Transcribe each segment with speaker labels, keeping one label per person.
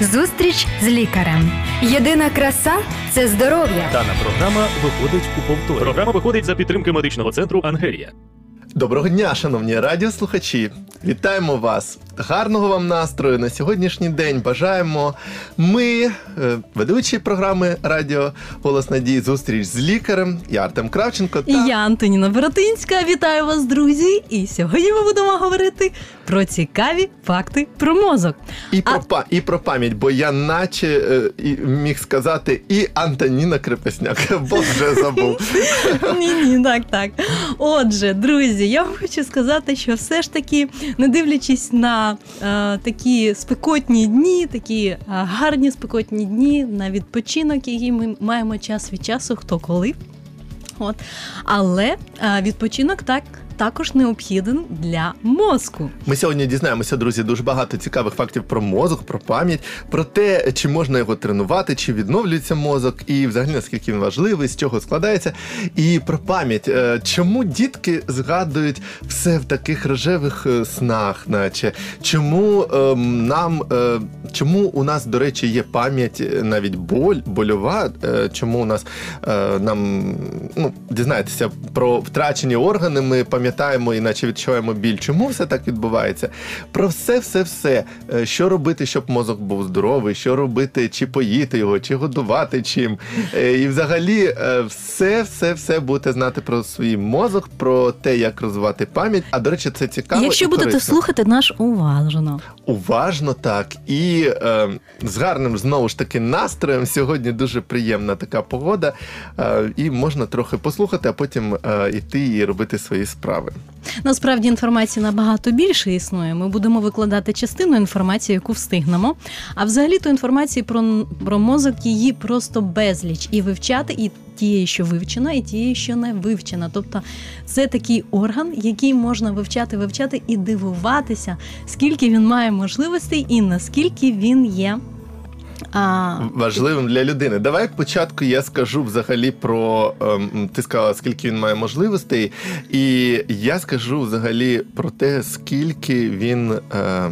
Speaker 1: Зустріч з лікарем. Єдина краса це здоров'я.
Speaker 2: Дана програма виходить у повтор. Програма виходить за підтримки медичного центру Ангелія.
Speaker 3: Доброго дня, шановні радіослухачі! Вітаємо вас! Гарного вам настрою на сьогоднішній день. Бажаємо ми, е, ведучі програми Радіо Голос Надії, зустріч з лікарем. Я Артем Кравченко.
Speaker 4: І я Антоніна Боротинська. Вітаю вас, друзі! І сьогодні ми будемо говорити про цікаві факти про мозок.
Speaker 3: І про па і про пам'ять, бо я наче е, міг сказати і Антоніна Крепесняк, бо вже забув.
Speaker 4: Ні, ні, так, так. Отже, друзі, я вам хочу сказати, що все ж таки, не дивлячись на е, такі спекотні дні, такі е, гарні спекотні дні на відпочинок, який ми маємо час від часу, хто коли. От. Але е, відпочинок так також необхіден для мозку.
Speaker 3: Ми сьогодні дізнаємося, друзі, дуже багато цікавих фактів про мозок, про пам'ять, про те, чи можна його тренувати, чи відновлюється мозок, і взагалі наскільки він важливий, з чого складається. І про пам'ять. Е, чому дітки згадують все в таких рожевих е, снах, наче чому ем, нам, е, чому у нас, до речі, є пам'ять навіть боль, больова, чому у нас нам ну, дізнаєтеся про втрачені органи, ми пам'ятаємо пам'ятаємо, іначе відчуваємо біль. Чому все так відбувається? Про все, все, все, що робити, щоб мозок був здоровий, що робити, чи поїти його, чи годувати чим. Е, і взагалі, все, все, все будете знати про свій мозок, про те, як розвивати пам'ять. А до речі, це цікаво.
Speaker 4: Якщо
Speaker 3: і
Speaker 4: будете
Speaker 3: корисно.
Speaker 4: слухати наш уважно.
Speaker 3: Уважно так. І е, з гарним знову ж таки настроєм. Сьогодні дуже приємна така погода. Е, і можна трохи послухати, а потім е, йти і робити свої справи.
Speaker 4: Насправді інформації набагато більше існує. Ми будемо викладати частину інформації, яку встигнемо. А взагалі то інформації про, про мозок її просто безліч і вивчати і. Тієї, що вивчена, і тієї, що не вивчена. Тобто це такий орган, який можна вивчати, вивчати і дивуватися, скільки він має можливостей і наскільки він є
Speaker 3: а... важливим для людини. Давай спочатку я скажу взагалі про ем, ти сказала, скільки він має можливостей, і я скажу взагалі про те, скільки він е,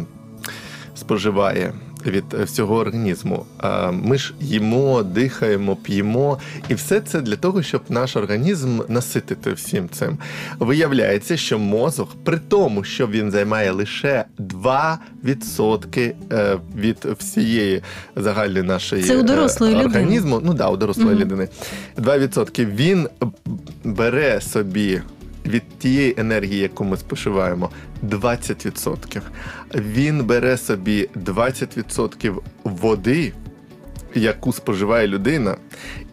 Speaker 3: споживає від всього організму. Ми ж їмо, дихаємо, п'ємо, і все це для того, щоб наш організм наситити всім цим. Виявляється, що мозок, при тому, що він займає лише 2% е, від всієї загальної нашої
Speaker 4: це у дорослої
Speaker 3: організму,
Speaker 4: людини.
Speaker 3: ну да, у дорослої mm-hmm. людини, 2% він бере собі від тієї енергії, яку ми споживаємо, 20%. Він бере собі 20% води, яку споживає людина,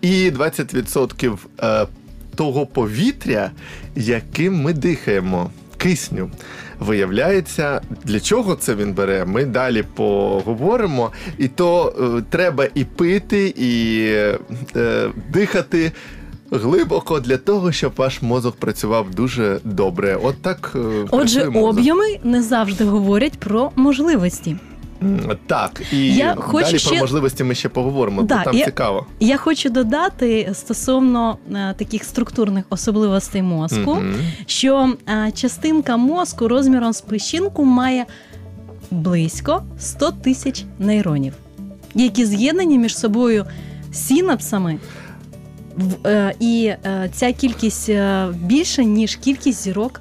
Speaker 3: і 20% е, того повітря, яким ми дихаємо. Кисню. Виявляється, для чого це він бере? Ми далі поговоримо. І то е, треба і пити, і е, дихати глибоко для того, щоб ваш мозок працював дуже добре. От так е,
Speaker 4: отже, об'єми не завжди говорять про можливості.
Speaker 3: Так, і я далі хочу про можливості ми ще поговоримо, да, бо там
Speaker 4: я,
Speaker 3: цікаво.
Speaker 4: Я хочу додати стосовно а, е, таких структурних особливостей мозку, mm що а, е, частинка мозку розміром з пищинку має близько 100 тисяч нейронів, які з'єднані між собою синапсами і е, ця кількість е, більша, ніж кількість зірок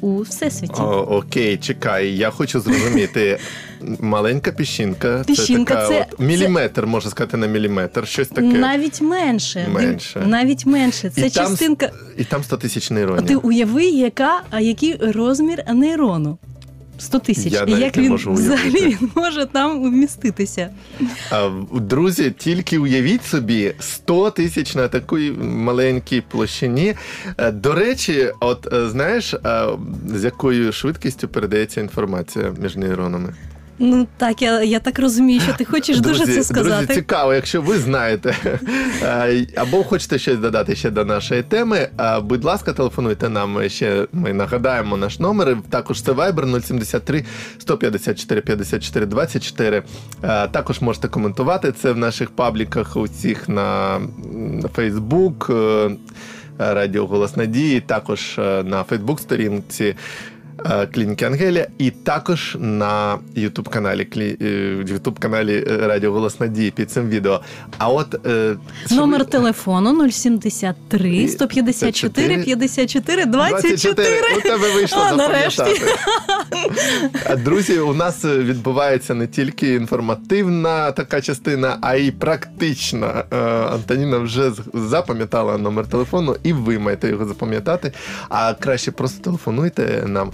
Speaker 4: у всесвіті.
Speaker 3: О, Окей, чекай, я хочу зрозуміти. Маленька піщинка,
Speaker 4: піщинка
Speaker 3: це, така це от, міліметр, це... можна сказати, на міліметр. Щось таке.
Speaker 4: Навіть менше.
Speaker 3: менше.
Speaker 4: Навіть менше. Це
Speaker 3: і
Speaker 4: частинка.
Speaker 3: Там, і там 100 тисяч нейронів.
Speaker 4: Ти уяви, яка, який розмір нейрону. 100 тисяч.
Speaker 3: Я
Speaker 4: і як він
Speaker 3: можу
Speaker 4: взагалі він може там вміститися?
Speaker 3: А, Друзі, тільки уявіть собі 100 тисяч на такій маленькій площині. Е, до речі, от е, знаєш, з якою швидкістю передається інформація між нейронами?
Speaker 4: Ну так, я я так розумію, що ти хочеш
Speaker 3: друзі,
Speaker 4: дуже це сказати.
Speaker 3: Друзі, цікаво, якщо ви знаєте або хочете щось додати ще до нашої теми. Будь ласка, телефонуйте нам ще. Ми нагадаємо наш номер. Також це Viber 073 154 54 24. Також можете коментувати це в наших пабліках усіх на Facebook, е, Радіо Голос Надії, також е, на Фейсбук-сторінці. Е, клініки Ангелія, і також на Ютуб каналі Ютуб каналі Радіо Голос Надії під цим відео. А от е,
Speaker 4: номер телефону 073 154 54 24.
Speaker 3: У тебе вийшло
Speaker 4: А, нарешті.
Speaker 3: запам'ятати. Друзі, у нас відбувається не тільки інформативна така частина, а й практична. Е, Антоніна вже запам'ятала номер телефону, і ви маєте його запам'ятати. А краще просто телефонуйте нам е,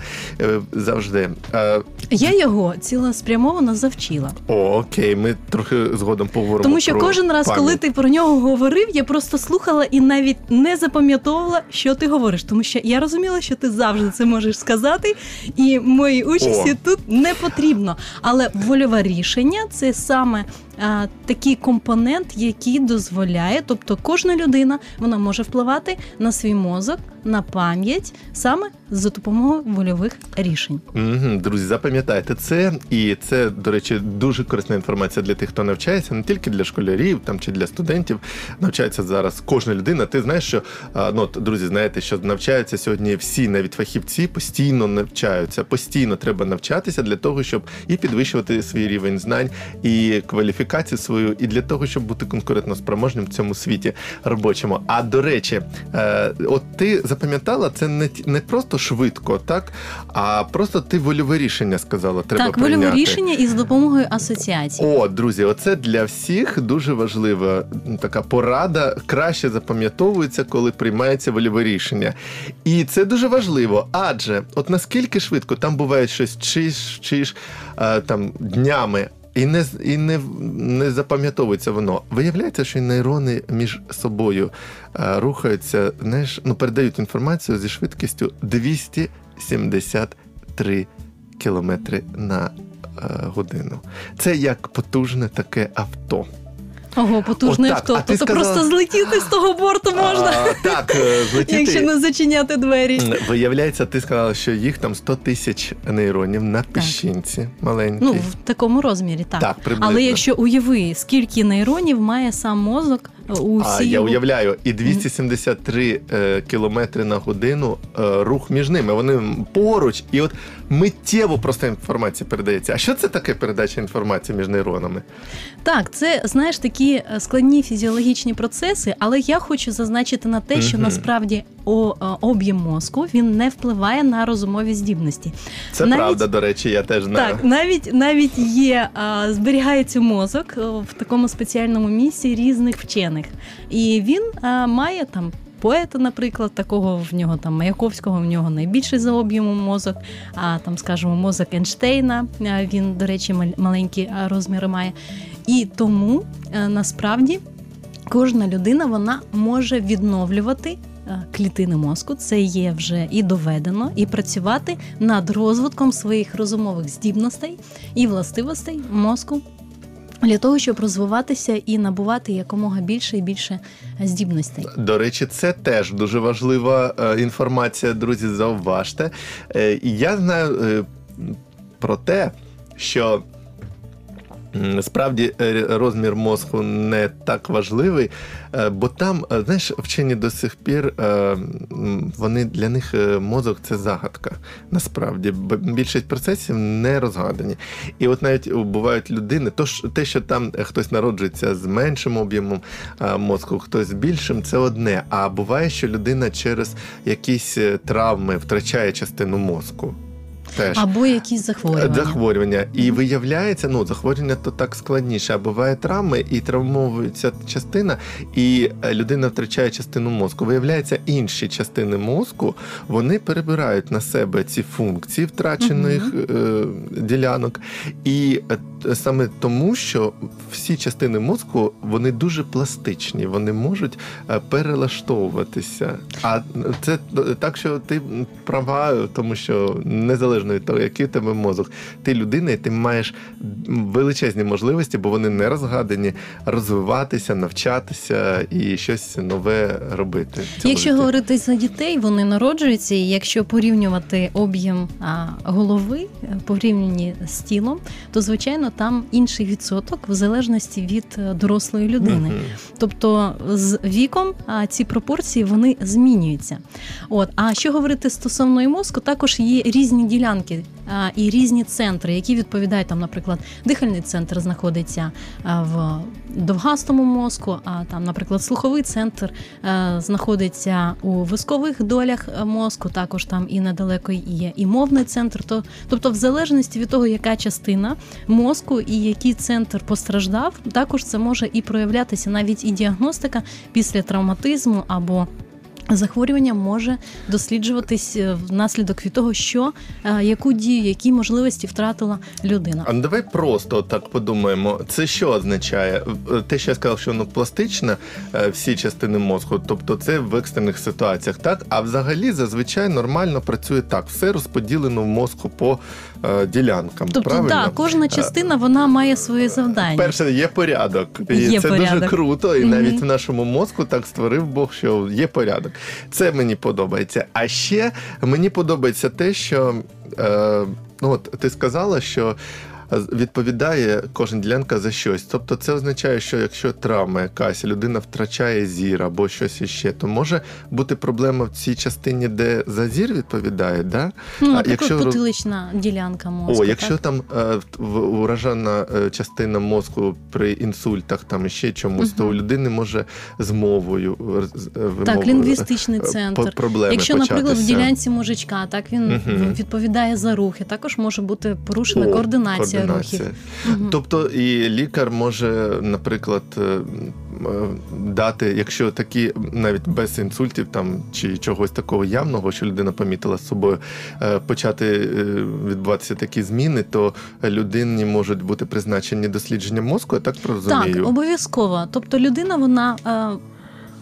Speaker 3: завжди. Е,
Speaker 4: Я його цілеспрямовано завчила.
Speaker 3: О, окей, ми трохи згодом поговоримо.
Speaker 4: Тому що
Speaker 3: про
Speaker 4: кожен раз,
Speaker 3: пам'ять.
Speaker 4: коли ти про нього говорив, я просто слухала і навіть не запам'ятовувала, що ти говориш. Тому що я розуміла, що ти завжди це можеш сказати, і моїй участі
Speaker 3: О.
Speaker 4: тут не потрібно. Але вольове рішення це саме а, такий компонент, який дозволяє, тобто кожна людина вона може впливати на свій мозок, на пам'ять саме за допомогою вольових рішень.
Speaker 3: Угу, друзі, запам'ятайте це, і це, до речі, дуже корисна інформація для тих, хто навчається, не тільки для школярів там чи для студентів. Навчається зараз кожна людина. Ти знаєш, що ну, друзі, знаєте, що навчаються сьогодні всі, навіть фахівці, постійно навчаються. Постійно треба навчатися для того, щоб і підвищувати свій рівень знань, і кваліфікацію свою, і для того, щоб бути конкурентноспроможним в цьому світі робочому. А до речі, е, от ти запам'ятала, це не не просто швидко, так а просто ти вольове рішення сказала. Треба
Speaker 4: так,
Speaker 3: прийняти.
Speaker 4: вольове рішення із допомогою асоціації.
Speaker 3: О, друзі, оце для всіх дуже важлива така порада. Краще запам'ятовується, коли приймається вольове рішення. І це дуже важливо, адже от наскільки швидко там буває щось чиш, чиш е, там днями. І не і не, не запам'ятовується воно. Виявляється, що нейрони між собою е, рухаються, знаєш, ну передають інформацію зі швидкістю 273 кілометри на е, годину. Це як потужне таке авто.
Speaker 4: Ого, потужний
Speaker 3: От,
Speaker 4: авто.
Speaker 3: А
Speaker 4: Тобто
Speaker 3: сказала-
Speaker 4: просто злетіти з того борту можна,
Speaker 3: А, так, е, злетіти.
Speaker 4: якщо не зачиняти двері.
Speaker 3: Виявляється, ти сказала, що їх там 100 тисяч нейронів на піщинці маленькій.
Speaker 4: Ну, в такому розмірі, так.
Speaker 3: Так, приблизно.
Speaker 4: Але якщо уяви, скільки нейронів має сам мозок
Speaker 3: а я уявляю, і 273 е, кілометри на годину е, рух між ними. Вони поруч, і от миттєво просто інформація передається. А що це таке передача інформації між нейронами?
Speaker 4: Так, це знаєш такі е, складні фізіологічні процеси, але я хочу зазначити на те, що
Speaker 3: угу.
Speaker 4: насправді об'єм мозку він не впливає на розумові здібності.
Speaker 3: Це
Speaker 4: Навіть-
Speaker 3: правда, до речі, я теж знаю.
Speaker 4: Так, навіть навіть є а, зберігається мозок в такому спеціальному місці різних вчених, і він а, має там. Поета, наприклад, такого в нього там Маяковського, в нього найбільший за об'ємом мозок. А там, скажімо, мозок Ейнштейна, він, до речі, мал- маленькі розміри має. І тому е, насправді кожна людина вона може відновлювати е, клітини мозку. Це є вже і доведено, і працювати над розвитком своїх розумових здібностей і властивостей мозку. Для того, щоб розвиватися і набувати якомога більше і більше здібностей.
Speaker 3: До речі, це теж дуже важлива е, інформація, друзі. Зауважте. Е, я знаю е, про те, що. Справді е, розмір мозку не так важливий, е, бо там, е, знаєш, вчені до сих пір вони для них мозок це загадка. Насправді, більшість процесів не розгадані. І от навіть бувають людини, то те, що там хтось народжується з меншим об'ємом мозку, хтось з більшим, це одне. А буває, що людина через якісь травми втрачає частину мозку. Теж.
Speaker 4: Або якісь захворювання.
Speaker 3: Захворювання. І виявляється, ну захворювання то так складніше. А буває травми, і травмовується частина, і е, людина втрачає частину мозку. Виявляється, інші частини мозку вони перебирають на себе ці функції втрачених е, ділянок. І е, саме тому, що всі частини мозку вони дуже пластичні, вони можуть е, перелаштовуватися. А це так, що ти права, тому що незалежно від того, який у тебе мозок. Ти людина, і ти маєш величезні можливості, бо вони не розгадані, розвиватися, навчатися і щось нове робити.
Speaker 4: Якщо
Speaker 3: житті.
Speaker 4: говорити за дітей, вони народжуються, і якщо порівнювати об'єм голови е, порівняні з тілом, то звичайно там інший відсоток в залежності від е, дорослої людини.
Speaker 3: Мгм.
Speaker 4: Тобто з віком а, ці пропорції вони змінюються. От а що говорити стосовно і мозку, також є різні ділянки а, і різні центри, які відповідають там, наприклад, дихальний центр знаходиться в довгастому мозку, а там, наприклад, слуховий центр а, знаходиться у вискових долях е, мозку. Також там і недалеко є і мовний центр. То, тобто, в залежності від того, яка частина мозку і який центр постраждав, також це може і проявлятися навіть і діагностика після травматизму або. Захворювання може досліджуватись е, внаслідок від того, що е, яку дію, які можливості втратила людина.
Speaker 3: А ну давай просто так подумаємо. Це що означає? Е, Те, що я сказав, що воно пластичне, всі частини мозку, тобто це в екстрених ситуаціях, так? А взагалі зазвичай нормально працює так. Все розподілено в мозку по ділянкам.
Speaker 4: Тобто,
Speaker 3: правильно?
Speaker 4: так, кожна частина вона має своє завдання.
Speaker 3: Перше, є порядок, і
Speaker 4: Є
Speaker 3: це дуже круто. І навіть в нашому мозку так створив Бог, що є порядок. Це мені подобається. А ще мені подобається те, що е, ну от ти сказала, що. Відповідає кожна ділянка за щось. Тобто це означає, що якщо травма якась, людина втрачає зір або щось іще, то може бути проблема в цій частині, де за зір відповідає, да?
Speaker 4: Ну,
Speaker 3: А якщо
Speaker 4: потилична ділянка мозку.
Speaker 3: О, якщо
Speaker 4: так?
Speaker 3: там е, уражена е, частина мозку при інсультах, там ще чомусь, то у людини може з мовою е,
Speaker 4: так, лінгвістичний центр.
Speaker 3: проблеми
Speaker 4: Якщо, наприклад, в ділянці мужичка, так він
Speaker 3: Мгм.
Speaker 4: відповідає за рухи, також може бути порушена
Speaker 3: О,
Speaker 4: координація,
Speaker 3: координація.
Speaker 4: Рухів. Мгм.
Speaker 3: Тобто і лікар може, наприклад, е, е, дати, якщо такі навіть без інсультів там чи чогось такого явного, що людина помітила з собою, е, почати відбуватися такі зміни, то людині можуть бути призначені дослідження мозку, я так розумію.
Speaker 4: Так, обов'язково. Тобто людина, вона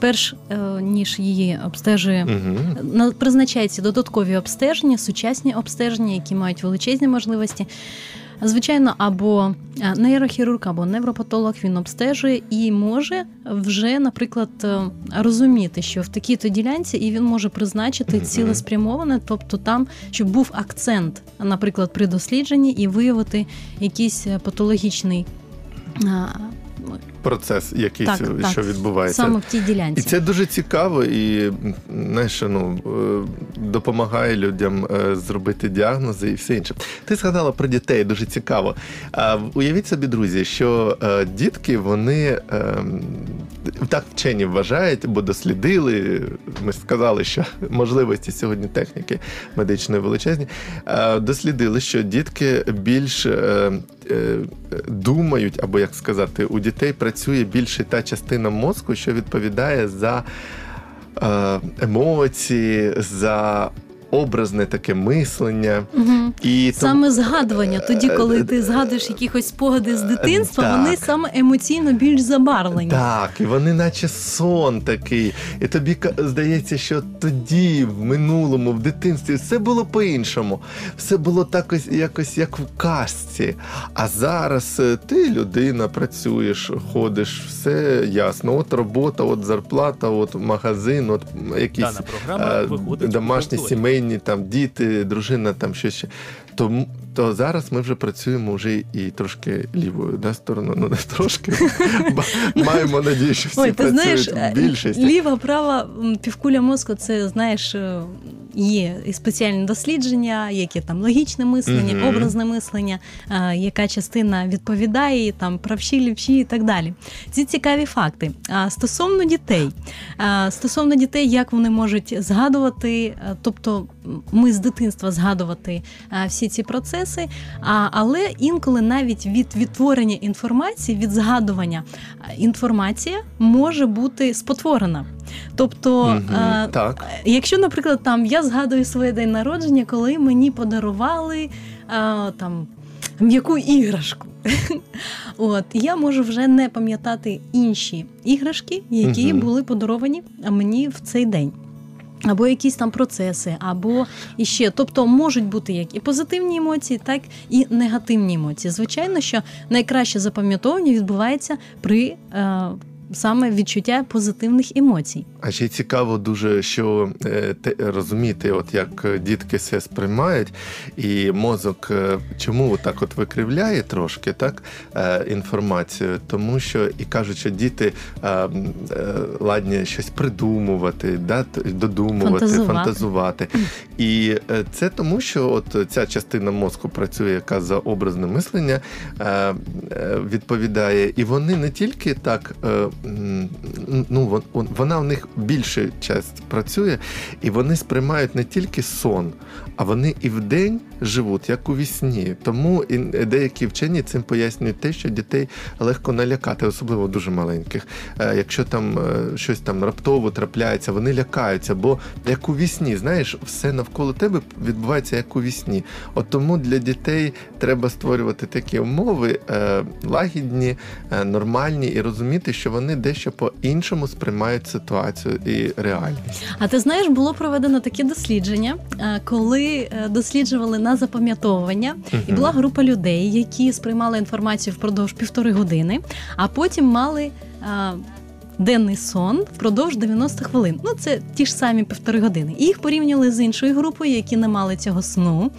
Speaker 4: перш ніж її обстежує.
Speaker 3: Угу.
Speaker 4: Призначаються додаткові обстеження, сучасні обстеження, які мають величезні можливості. Звичайно, або е, нейрохірург, або невропатолог він обстежує і може вже, наприклад, е, розуміти, що в такій-то ділянці, і він може призначити цілеспрямоване, тобто там, щоб був акцент, наприклад, при дослідженні, і виявити якийсь е, патологічний
Speaker 3: Процес якийсь,
Speaker 4: Так, так.
Speaker 3: що відбувається.
Speaker 4: саме в тій ділянці.
Speaker 3: І це дуже цікаво і знаєш, ну, е, допомагає людям е, зробити діагнози і все інше. Ти згадала про дітей, дуже цікаво. А уявіть собі, друзі, що е, дітки вони е, так вчені вважають, бо дослідили. Ми сказали, що можливості сьогодні техніки медичної величезні. Дослідили, що дітки більш думають, або як сказати, у дітей працює більше та частина мозку, що відповідає за е, емоції, за образне таке мислення.
Speaker 4: Угу.
Speaker 3: І
Speaker 4: Саме згадування, тоді, коли ти згадуєш якісь спогади з дитинства,
Speaker 3: Так.
Speaker 4: вони саме емоційно більш забарвлені.
Speaker 3: Так, і вони наче сон такий. І тобі здається, що тоді, в минулому, в дитинстві, все було по-іншому. Все було так ось, якось як в казці. А зараз е, ти людина, працюєш, ходиш, все ясно. От робота, от зарплата, от магазин, от якісь
Speaker 2: Дана програма
Speaker 3: е,
Speaker 2: виходить
Speaker 3: домашні,
Speaker 2: повторі.
Speaker 3: Сімейні, там діти, дружина, там щось ще. Тому то зараз ми вже працюємо вже і трошки лівою да, стороною. Ну не трошки. Маємо надію, що всі
Speaker 4: Ой, ти
Speaker 3: працюють
Speaker 4: знаєш, е, ліва, права півкуля мозку, це знаєш, е, є і спеціальні дослідження, яке там логічне мислення,
Speaker 3: Мгм.
Speaker 4: образне мислення, е, яка частина відповідає, там правші, лівші і так далі. Ці цікаві факти. А стосовно дітей, а, стосовно дітей, як вони можуть згадувати, тобто ми з дитинства згадувати всі ці процеси, а, але інколи навіть від відтворення інформації, від згадування е, інформація може бути спотворена. Тобто,
Speaker 3: Мгм,
Speaker 4: е,
Speaker 3: Так.
Speaker 4: Якщо, наприклад, там я згадую своє день народження, коли мені подарували а, там м'яку іграшку. От я можу вже не пам'ятати інші іграшки, які
Speaker 3: Мгм.
Speaker 4: були подаровані мені в цей день. Або якісь там процеси, або іще. Тобто можуть бути як і позитивні емоції, так і негативні емоції. Звичайно, що найкраще запам'ятовування відбувається при е, саме відчуття позитивних емоцій.
Speaker 3: А ще й цікаво дуже, що е, те, розуміти, от як дітки все сприймають, і мозок е, чому так от викривляє трошки так е, інформацію, тому що і кажуть, що діти е, е, ладні щось придумувати, да, додумувати,
Speaker 4: Фантазувати.
Speaker 3: фантазувати. І е, це тому, що от ця частина мозку працює, яка за образне мислення е, е, відповідає, і вони не тільки так, е, ну вон- вон- вона в них більше часть працює, і вони сприймають не тільки сон, а вони і вдень живуть, як у вісні. Тому і деякі вчені цим пояснюють те, що дітей легко налякати, особливо дуже маленьких. Е, Якщо там е, щось там раптово трапляється, вони лякаються, бо як у вісні, знаєш, все навколо тебе відбувається як у вісні. От тому для дітей треба створювати такі умови е, лагідні, нормальні, і розуміти, що вони дещо по-іншому сприймають ситуацію і реальність.
Speaker 4: А ти знаєш, було проведено таке дослідження, е, коли е, досліджували на запам'ятовування, і була група людей, які сприймали інформацію впродовж півтори години, а потім мали. Денний сон впродовж 90 хвилин. Ну, це ті ж самі півтори години. І їх порівняли з іншою групою, які не мали цього сну.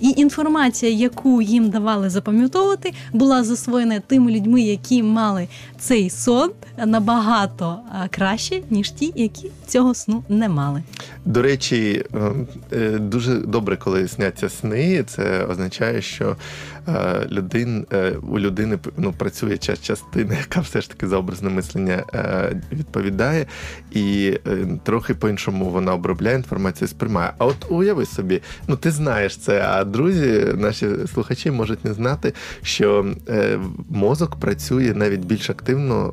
Speaker 4: І інформація, яку їм давали запам'ятовувати, була засвоєна тими людьми, які мали цей сон набагато краще, ніж ті, які цього сну не мали.
Speaker 3: До речі, е, е, дуже добре, коли сняться сни. Це означає, що людин, е, у людини ну, працює частина, яка все ж таки за образне мислення е, відповідає, і е, трохи по-іншому вона обробляє інформацію, сприймає. А от уяви собі, ну ти знаєш це, а друзі, наші слухачі можуть не знати, що е, мозок працює навіть більш активно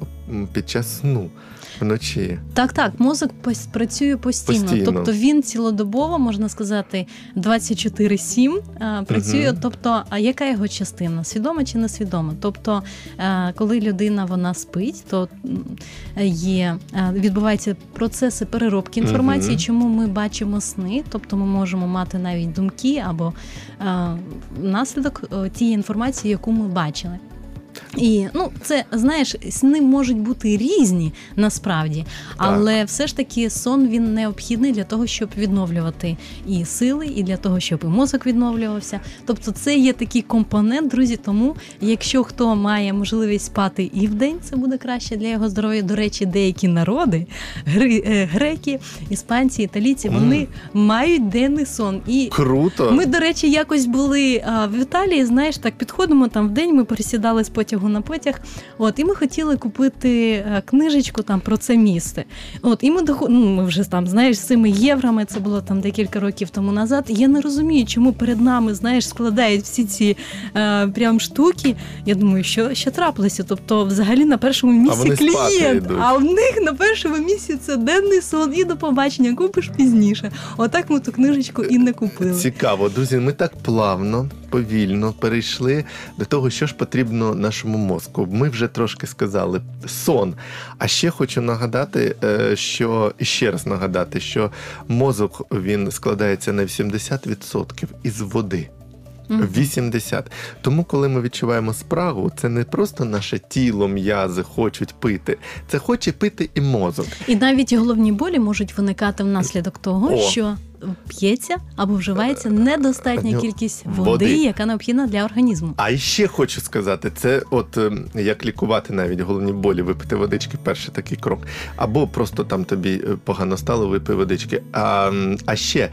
Speaker 3: під час сну вночі.
Speaker 4: Так, так, мозок працює постійно.
Speaker 3: Постійно.
Speaker 4: Тобто він цілодобово, можна сказати, 24-7 працює.
Speaker 3: Мгм.
Speaker 4: Тобто, а яка його частина? Свідома чи несвідома? Тобто, е, коли людина вона спить, то є е, відбуваються процеси переробки інформації,
Speaker 3: Мгм.
Speaker 4: чому ми бачимо сни, тобто ми можемо мати навіть думки або е, наслідок е, тієї інформації, яку ми бачили. І ну, це знаєш, сни можуть бути різні насправді, але все ж таки сон він необхідний для того, щоб відновлювати і сили, і для того, щоб і мозок відновлювався. Тобто, це є такий компонент, друзі. Тому, якщо хто має можливість спати і вдень, це буде краще для його здоров'я. До речі, деякі народи, гри, е, греки, іспанці, італійці, вони мають денний сон. І
Speaker 3: Круто!
Speaker 4: ми, до речі, якось були а, в Італії. Знаєш, так підходимо там в день. Ми пересідали з потягу на потяг. От, і ми хотіли купити е, книжечку там про це місце. От, і ми доход... ну, ми вже там, знаєш, з цими єврами. Це було там декілька років тому назад. Я не розумію, чому перед нами, знаєш, складають всі ці е, прям штуки. Я думаю, що, що трапилося? Тобто, взагалі на першому місці
Speaker 3: спати
Speaker 4: клієнт, а в них на першому місці це денний сон і до побачення. Купиш пізніше. Отак ми ту книжечку і не купили.
Speaker 3: Цікаво, друзі. Ми так плавно, повільно перейшли до того, що ж потрібно нашому мозку. Ми вже трошки сказали сон. А ще хочу нагадати, е, що ще раз нагадати, що мозок він складається на 80% із води.
Speaker 4: Мгм.
Speaker 3: 80. Тому, коли ми відчуваємо спрагу, це не просто наше тіло, м'язи хочуть пити, це хоче пити і мозок.
Speaker 4: І навіть головні болі можуть виникати внаслідок того,
Speaker 3: О.
Speaker 4: що п'ється або вживається недостатня
Speaker 3: Ну,
Speaker 4: кількість води,
Speaker 3: води.
Speaker 4: яка необхідна для організму.
Speaker 3: А ще хочу сказати, це от ем, як лікувати навіть головні болі, випити водички, перший такий крок. Або просто там тобі е, погано стало, випий водички. А, а ще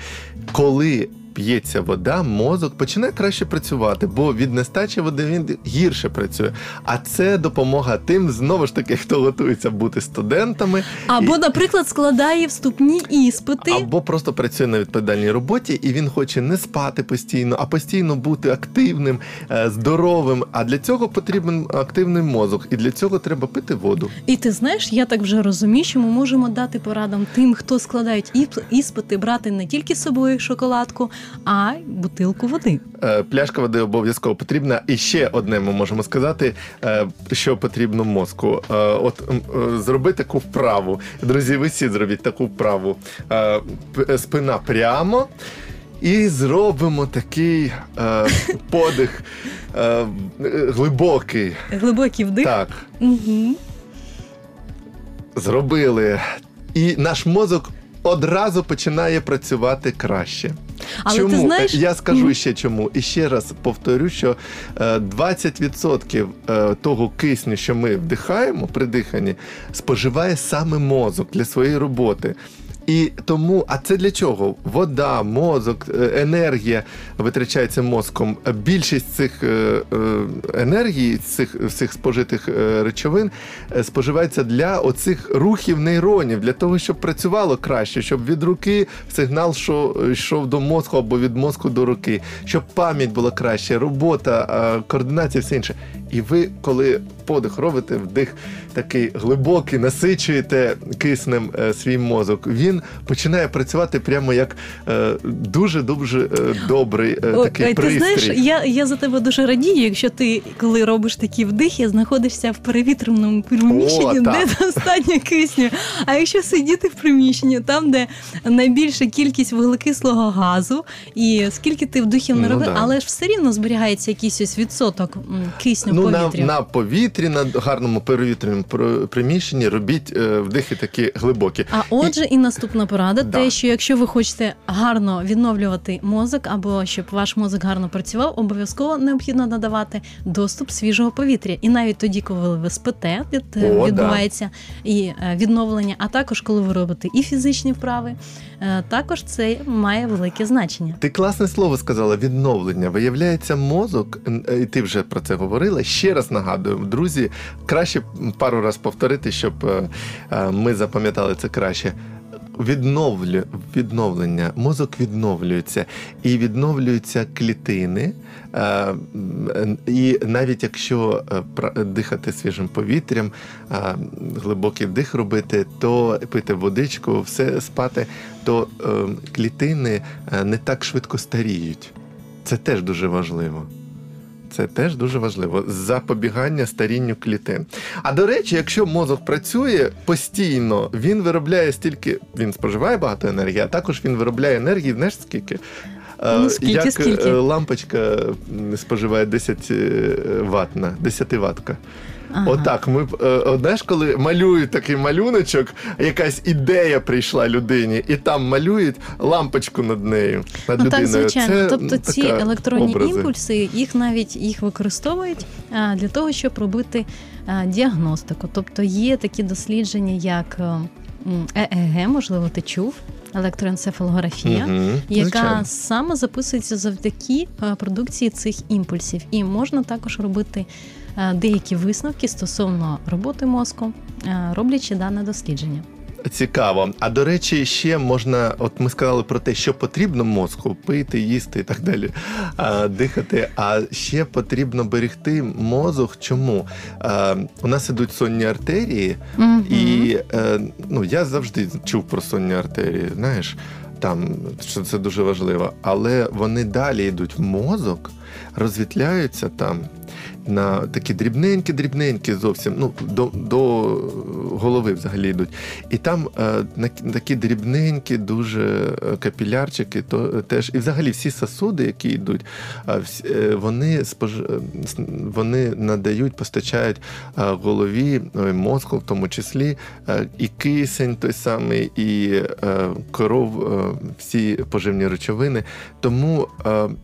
Speaker 3: коли. П'ється вода, мозок починає краще працювати, бо від нестачі води він гірше працює. А це допомога тим, знову ж таки, хто готується бути студентами,
Speaker 4: Або, наприклад, складає вступні іспити.
Speaker 3: або просто працює на відповідальній роботі, і він хоче не спати постійно, а постійно бути активним, е, здоровим. А для цього потрібен активний мозок, і для цього треба пити воду.
Speaker 4: І ти знаєш, я так вже розумію, що ми можемо дати порадам тим, хто складають іспити, брати не тільки з собою шоколадку, а бутилку води.
Speaker 3: Е, Пляшка води обов'язково потрібна. І ще одне ми можемо сказати, е, що потрібно мозку. Е, От зроби таку вправу. Друзі, ви всі зробіть таку вправу. Спина прямо. І зробимо такий е, подих е, глибокий.
Speaker 4: Глибокий вдих.
Speaker 3: Так,
Speaker 4: Угу.
Speaker 3: зробили. І наш мозок одразу починає працювати краще.
Speaker 4: Але
Speaker 3: чому?
Speaker 4: ти знаєш,
Speaker 3: Я скажу ще чому. І ще раз повторю, що е, 20% е, того кисню, що ми вдихаємо при диханні, споживає саме мозок для своєї роботи. І тому, а це для чого? Вода, мозок, е, енергія витрачається мозком. Більшість цих е, е, енергії, цих всіх спожитих речовин споживається для оцих рухів нейронів, для того, щоб працювало краще, щоб від руки сигнал йшов, до мозку або від мозку до руки, щоб пам'ять була краще, робота, координація, все інше. І ви, коли подих робите, вдих такий глибокий, насичуєте киснем е, свій мозок, він починає працювати прямо як е, дуже дуже е, добрий е,
Speaker 4: О,
Speaker 3: такий
Speaker 4: ти
Speaker 3: пристрій.
Speaker 4: знаєш, я, я за тебе дуже радію, якщо ти, коли робиш такі вдихи, знаходишся в перевітреному приміщенні,
Speaker 3: О,
Speaker 4: де достатньо кисню. А якщо сидіти в приміщенні, там, де найбільша кількість вуглекислого газу, і скільки ти вдихів не
Speaker 3: Ну,
Speaker 4: робив,
Speaker 3: да.
Speaker 4: але ж все рівно зберігається якийсь ось відсоток кисню
Speaker 3: Ну,
Speaker 4: в
Speaker 3: на,
Speaker 4: повітрі.
Speaker 3: на повітрі, на гарному перевітреному про- приміщенні робіть е, вдихи такі глибокі.
Speaker 4: А отже, і наступна порада:
Speaker 3: Да.
Speaker 4: те, що якщо ви хочете гарно відновлювати мозок, або щоб ваш мозок гарно працював, обов'язково необхідно надавати доступ свіжого повітря. І навіть тоді, коли ви спите, від,
Speaker 3: О,
Speaker 4: відбувається і е, відновлення, а також коли ви робите і фізичні вправи, е, також це має велике значення.
Speaker 3: Ти класне слово сказала відновлення. Виявляється, мозок, е, і ти вже про це говорила. Ще раз нагадую, друзі, краще пару раз повторити, щоб е, е, ми запам'ятали це краще. Відновлю, відновлення, мозок відновлюється і відновлюються клітини. Е, І навіть якщо дихати свіжим повітрям, глибокий вдих робити, то пити водичку, все спати, то клітини не так швидко старіють. Це теж дуже важливо. Це теж дуже важливо. Запобігання старінню клітин. А до речі, якщо мозок працює постійно, він виробляє стільки, він споживає багато енергії, а також він виробляє енергії, знаєш скільки? Е,
Speaker 4: Ну, скільки,
Speaker 3: Як
Speaker 4: скільки?
Speaker 3: е, лампочка споживає 10 ватна, 10 ватка.
Speaker 4: Ага.
Speaker 3: Отак, ми е, знаєш, коли малюють такий малюночок, якась ідея прийшла людині, і там малюють лампочку над нею, над
Speaker 4: Ну так, звичайно.
Speaker 3: Це,
Speaker 4: тобто ці електронні
Speaker 3: образи.
Speaker 4: імпульси, їх навіть їх використовують а, для того, щоб робити а, діагностику. Тобто є такі дослідження, як е, ЕЕГ, можливо, ти чув, електроенцефалографія.
Speaker 3: Мгм,
Speaker 4: Яка
Speaker 3: звичайно.
Speaker 4: саме записується завдяки е, продукції цих імпульсів, і можна також робити е, деякі висновки стосовно роботи мозку, е, роблячи дане дослідження.
Speaker 3: Цікаво. А до речі, ще можна, от ми сказали про те, що потрібно мозку пити, їсти і так далі, а, дихати. А ще потрібно берегти мозок. Чому? А, у нас ідуть сонні артерії,
Speaker 4: Мгм.
Speaker 3: і е, ну, я завжди чув про сонні артерії, знаєш, там, що це дуже важливо. Але вони далі йдуть в мозок, розвітляються там. На такі дрібненькі-дрібненькі зовсім, ну, до, до голови взагалі йдуть. І там е, на, такі дрібненькі, дуже е, капілярчики, то е, теж, і взагалі всі сосуди, які йдуть, вони, спож... вони надають, постачають голові, мозку, в тому числі, і кисень той самий, і коров, всі поживні речовини. Тому,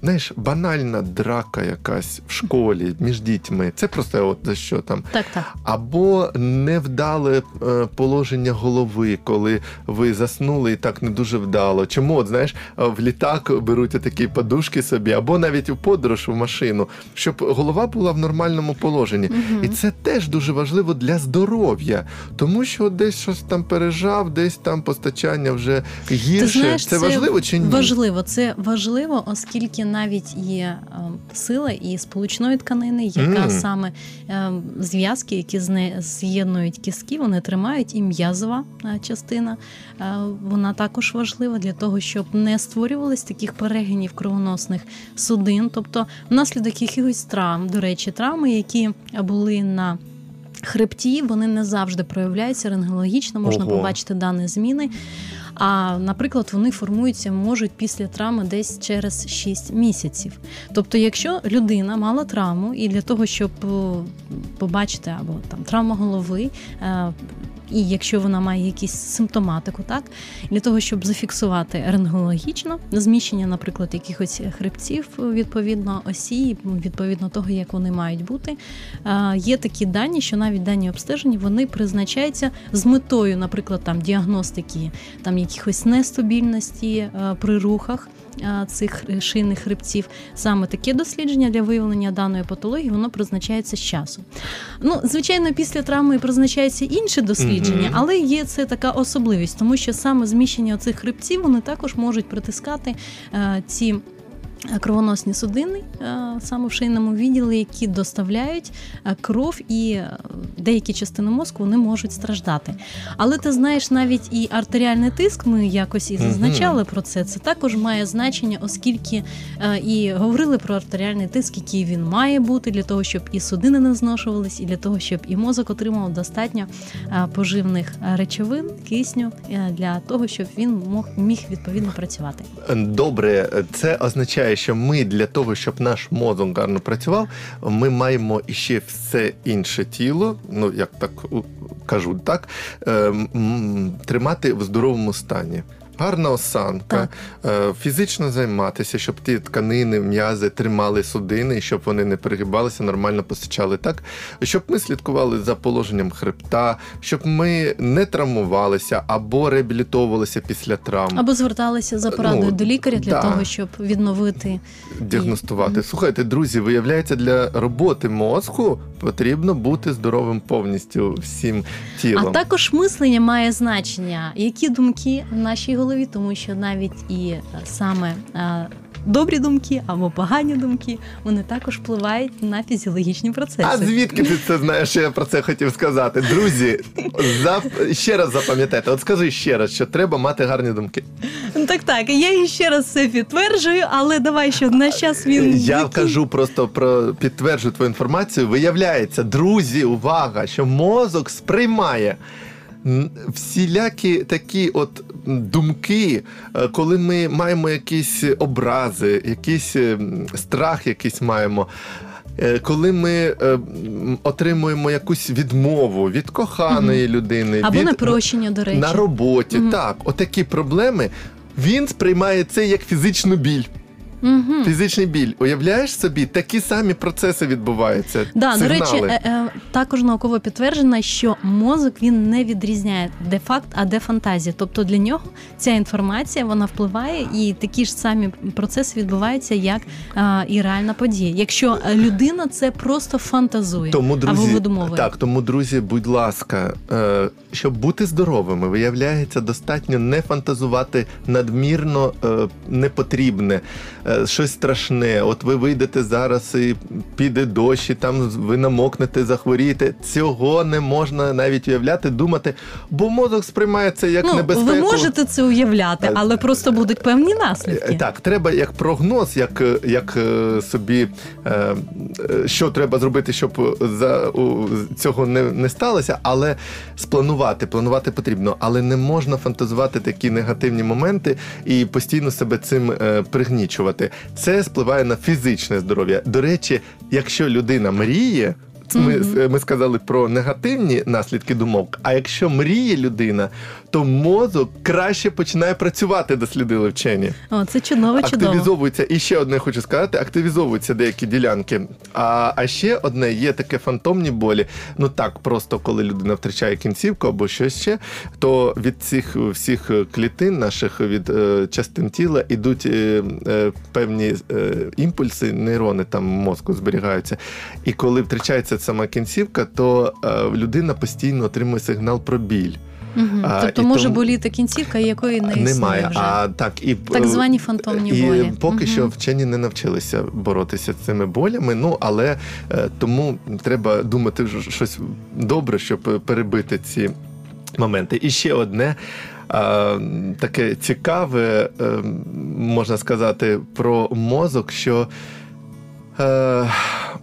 Speaker 3: знаєш, банальна драка якась в школі між дітьми. Це просто от за що там.
Speaker 4: Так, так.
Speaker 3: Або невдале е, положення голови, коли ви заснули і так не дуже вдало. Чому, от, знаєш, е, в літак беруть такі подушки собі, або навіть у подорож в машину, щоб голова була в нормальному положенні.
Speaker 4: Мгм.
Speaker 3: І це теж дуже важливо для здоров'я, тому що десь щось там пережав, десь там постачання вже гірше. це, важливо чи ні?
Speaker 4: Важливо, це важливо, оскільки навіть є е, сила і сполучної тканини, яка
Speaker 3: Мгм.
Speaker 4: саме е, зв'язки, які з'єднують кістки, вони тримають і м'язова е, частина. е, Вона також важлива для того, щоб не створювались таких перегинів кровоносних судин. Тобто, внаслідок якихось травм, до речі, травми, які були на хребті, вони не завжди проявляються рентгенологічно, можна
Speaker 3: Ого.
Speaker 4: побачити дані зміни. А, наприклад, вони формуються можуть після травми десь через 6 місяців. Тобто, якщо людина мала травму, і для того, щоб побачити або там травма голови, е, і якщо вона має якісь симптоматику, так для того, щоб зафіксувати рентгенологічно зміщення, наприклад, якихось хребців відповідно осі, відповідно того, як вони мають бути, є такі дані, що навіть дані обстеження вони призначаються з метою, наприклад, там діагностики там якихось нестабільності е, при рухах. е, Цих шийних хребців саме таке дослідження для виявлення даної патології воно призначається з часу. Ну, звичайно, після травми призначаються інші дослідження,
Speaker 3: Мгм.
Speaker 4: але є це така особливість, тому що саме зміщення цих хребців вони також можуть притискати е, ці. Кровоносні судини е, саме в шийному відділі, які доставляють е, кров, і е, деякі частини мозку вони можуть страждати. Але ти знаєш, навіть і артеріальний тиск, ми якось і зазначали про це. Це також має значення, оскільки і говорили про артеріальний тиск, який він має бути для того, щоб і судини не зношувались, і для того, щоб і мозок отримав достатньо поживних речовин, кисню для того, щоб він мог міг відповідно працювати.
Speaker 3: Добре, це означає, що ми для того, щоб наш мозок гарно працював, ми маємо іще все інше тіло, ну як так кажуть, так е, м, тримати в здоровому стані. Гарна осанка, е, фізично займатися, щоб ті тканини, м'язи тримали судини, щоб вони не перегибалися, нормально постачали так, щоб ми слідкували за положенням хребта, щоб ми не травмувалися або реабілітовувалися після травм.
Speaker 4: Або зверталися за порадою
Speaker 3: Ну,
Speaker 4: до лікаря для
Speaker 3: да.
Speaker 4: того, щоб відновити
Speaker 3: діагностувати. Слухайте, друзі, виявляється, для роботи мозку потрібно бути здоровим повністю всім тілом.
Speaker 4: А також мислення має значення, які думки в нашій голові, тому що навіть і е, саме е, добрі думки або погані думки вони також впливають на фізіологічні процеси.
Speaker 3: А звідки ти це знаєш, що я про це хотів сказати? Друзі, зап... ще раз запам'ятайте, от скажи ще раз, що треба мати гарні думки.
Speaker 4: Ну, Так, так. Я ще раз це підтверджую, але давай, що на час він
Speaker 3: Я
Speaker 4: який-
Speaker 3: кажу просто про підтверджую твою інформацію. Виявляється, друзі, увага, що мозок сприймає. Всілякі такі от думки, е, коли ми маємо якісь образи, якийсь е, страх, якийсь маємо. е, Коли ми отримуємо якусь відмову від коханої людини,
Speaker 4: або
Speaker 3: від,
Speaker 4: непрощення, до речі.
Speaker 3: на роботі,
Speaker 4: угу.
Speaker 3: так, отакі проблеми, він сприймає це як фізичну біль.
Speaker 4: Угу.
Speaker 3: Фізичний біль. Уявляєш собі, такі самі процеси відбуваються.
Speaker 4: Да, до речі, е, е, також науково підтверджено, що мозок він не відрізняє де факт, а де фантазія. Тобто для нього ця інформація вона впливає, і такі ж самі процеси відбуваються, як е, і реальна подія. Якщо людина це просто фантазує
Speaker 3: Тому,
Speaker 4: або
Speaker 3: друзі,
Speaker 4: видумовує.
Speaker 3: так, тому, друзі, будь ласка, е, щоб бути здоровими, виявляється, достатньо не фантазувати надмірно е, непотрібне, щось страшне. От ви вийдете зараз і піде дощ, і там ви намокнете, захворієте. Цього не можна навіть уявляти, думати, бо мозок сприймає це як
Speaker 4: Ну,
Speaker 3: небезпеку.
Speaker 4: ви можете це уявляти, але просто будуть певні наслідки.
Speaker 3: Е, Так, треба як прогноз, як, е, як е, собі е, е, що треба зробити, щоб за цього не, не сталося, але спланувати, планувати потрібно, але не можна фантазувати такі негативні моменти і постійно себе цим е, пригнічувати. Це спливає на фізичне здоров'я. До речі, якщо людина мріє. Ми, ми сказали про негативні наслідки думок. А якщо мріє людина, то мозок краще починає працювати, дослідили вчені.
Speaker 4: О, це чудово, чудово.
Speaker 3: Активізовується, і ще одне хочу сказати: активізовуються деякі ділянки. А, а ще одне є таке фантомні болі. Ну так, просто коли людина втрачає кінцівку або щось ще, то від цих всіх клітин наших від е, частин тіла ідуть е, е, певні е, імпульси, нейрони там мозку зберігаються. І коли втрачається сама кінцівка, то е, людина постійно отримує сигнал про біль.
Speaker 4: Мгм.
Speaker 3: А,
Speaker 4: Тобто може
Speaker 3: тому-
Speaker 4: боліти кінцівка, якої не існує
Speaker 3: Немає.
Speaker 4: вже.
Speaker 3: А так і
Speaker 4: Так звані фантомні
Speaker 3: і
Speaker 4: болі.
Speaker 3: Поки
Speaker 4: Мгм.
Speaker 3: що вчені не навчилися боротися з цими болями. Ну але е, тому треба думати щось добре, щоб перебити ці моменти. І ще одне. е, Таке цікаве, можна сказати, про мозок, що е,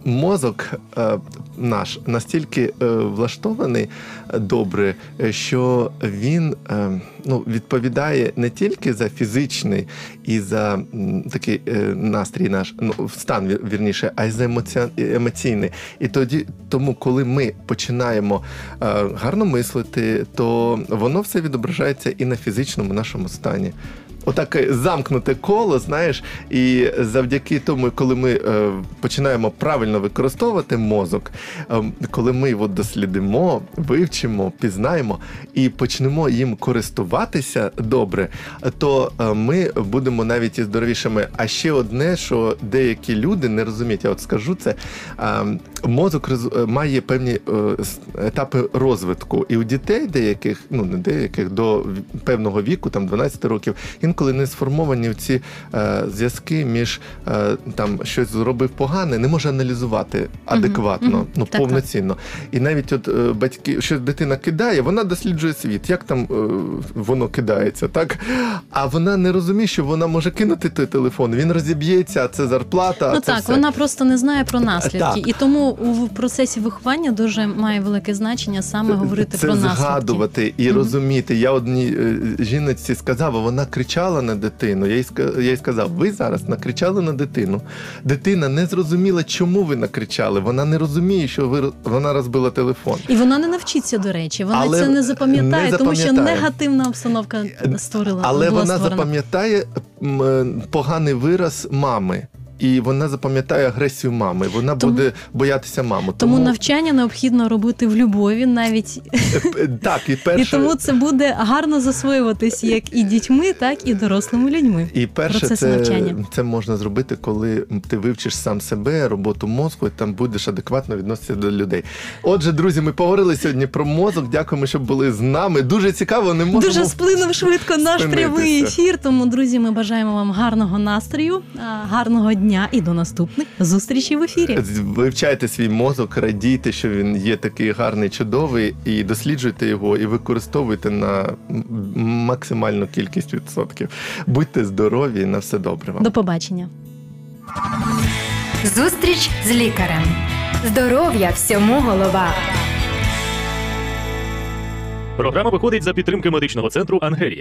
Speaker 3: мозок е, наш настільки е, влаштований добре, е, що він е, ну, відповідає не тільки за фізичний і за м, такий е, настрій наш, ну, стан вірніше, а й за емоці... емоційний. І тоді, тому, коли ми починаємо гарно мислити, то воно все відображається і на фізичному нашому стані. Отаке замкнуте коло, знаєш, і завдяки тому, коли ми е, починаємо правильно використовувати мозок, е, коли ми його дослідимо, вивчимо, пізнаємо і почнемо їм користуватися добре, то е, ми будемо навіть і здоровішими. А ще одне, що деякі люди не розуміють, я от скажу це. е, Мозок роз- е, має певні е, етапи розвитку, і у дітей деяких, ну не деяких, до певного віку, там 12 років, інколи не сформовані ці е, зв'язки між е, там щось зробив погане, не може аналізувати адекватно,
Speaker 4: мгм.
Speaker 3: ну
Speaker 4: Так, так.
Speaker 3: повноцінно. І навіть от е, батьки, що дитина кидає, вона досліджує світ, як там е, воно кидається, так? А вона не розуміє, що вона може кинути той телефон, він розіб'ється, а це зарплата. а
Speaker 4: Ну
Speaker 3: це
Speaker 4: так,
Speaker 3: все.
Speaker 4: вона просто не знає про наслідки,
Speaker 3: Так.
Speaker 4: і тому у процесі виховання дуже має велике значення саме говорити
Speaker 3: це
Speaker 4: про наслідки.
Speaker 3: згадувати і
Speaker 4: Мгм.
Speaker 3: розуміти. Я одній е, жіночці сказав, а вона кричала на дитину. Я їй я їй сказав: ви зараз накричали на дитину. Дитина не зрозуміла, чому ви накричали. Вона не розуміє, що ви вона розбила телефон.
Speaker 4: І вона не навчиться, до речі, вона
Speaker 3: Але
Speaker 4: це не запам'ятає,
Speaker 3: не
Speaker 4: тому що негативна обстановка створила.
Speaker 3: Але вона
Speaker 4: створена.
Speaker 3: запам'ятає е, поганий вираз мами. І вона запам'ятає агресію мами. Вона
Speaker 4: Тому-
Speaker 3: буде боятися маму.
Speaker 4: Тому навчання необхідно робити в любові, навіть
Speaker 3: Е, так, і
Speaker 4: і тому це буде гарно засвоюватись як і дітьми, так і дорослими людьми.
Speaker 3: І перше,
Speaker 4: Процес
Speaker 3: це,
Speaker 4: навчання.
Speaker 3: це можна зробити, коли ти вивчиш сам себе, роботу мозку, і там будеш адекватно відноситися до людей. Отже, друзі, ми поговорили сьогодні про мозок. Дякуємо, що були з нами. Дуже цікаво, не можемо.
Speaker 4: Дуже сплинув швидко наш прямий ефір. Тому, друзі, ми бажаємо вам гарного настрою, гарного дня і до наступних зустрічей в ефірі.
Speaker 3: Вивчайте свій мозок, радійте, що він є такий гарний, чудовий, і досліджуйте його, і використовуйте на максимальну кількість відсотків. Будьте здорові, на все добре вам.
Speaker 4: До побачення.
Speaker 1: Зустріч з лікарем. Здоров'я всьому голова.
Speaker 2: Програма виходить за підтримки медичного центру Ангелія.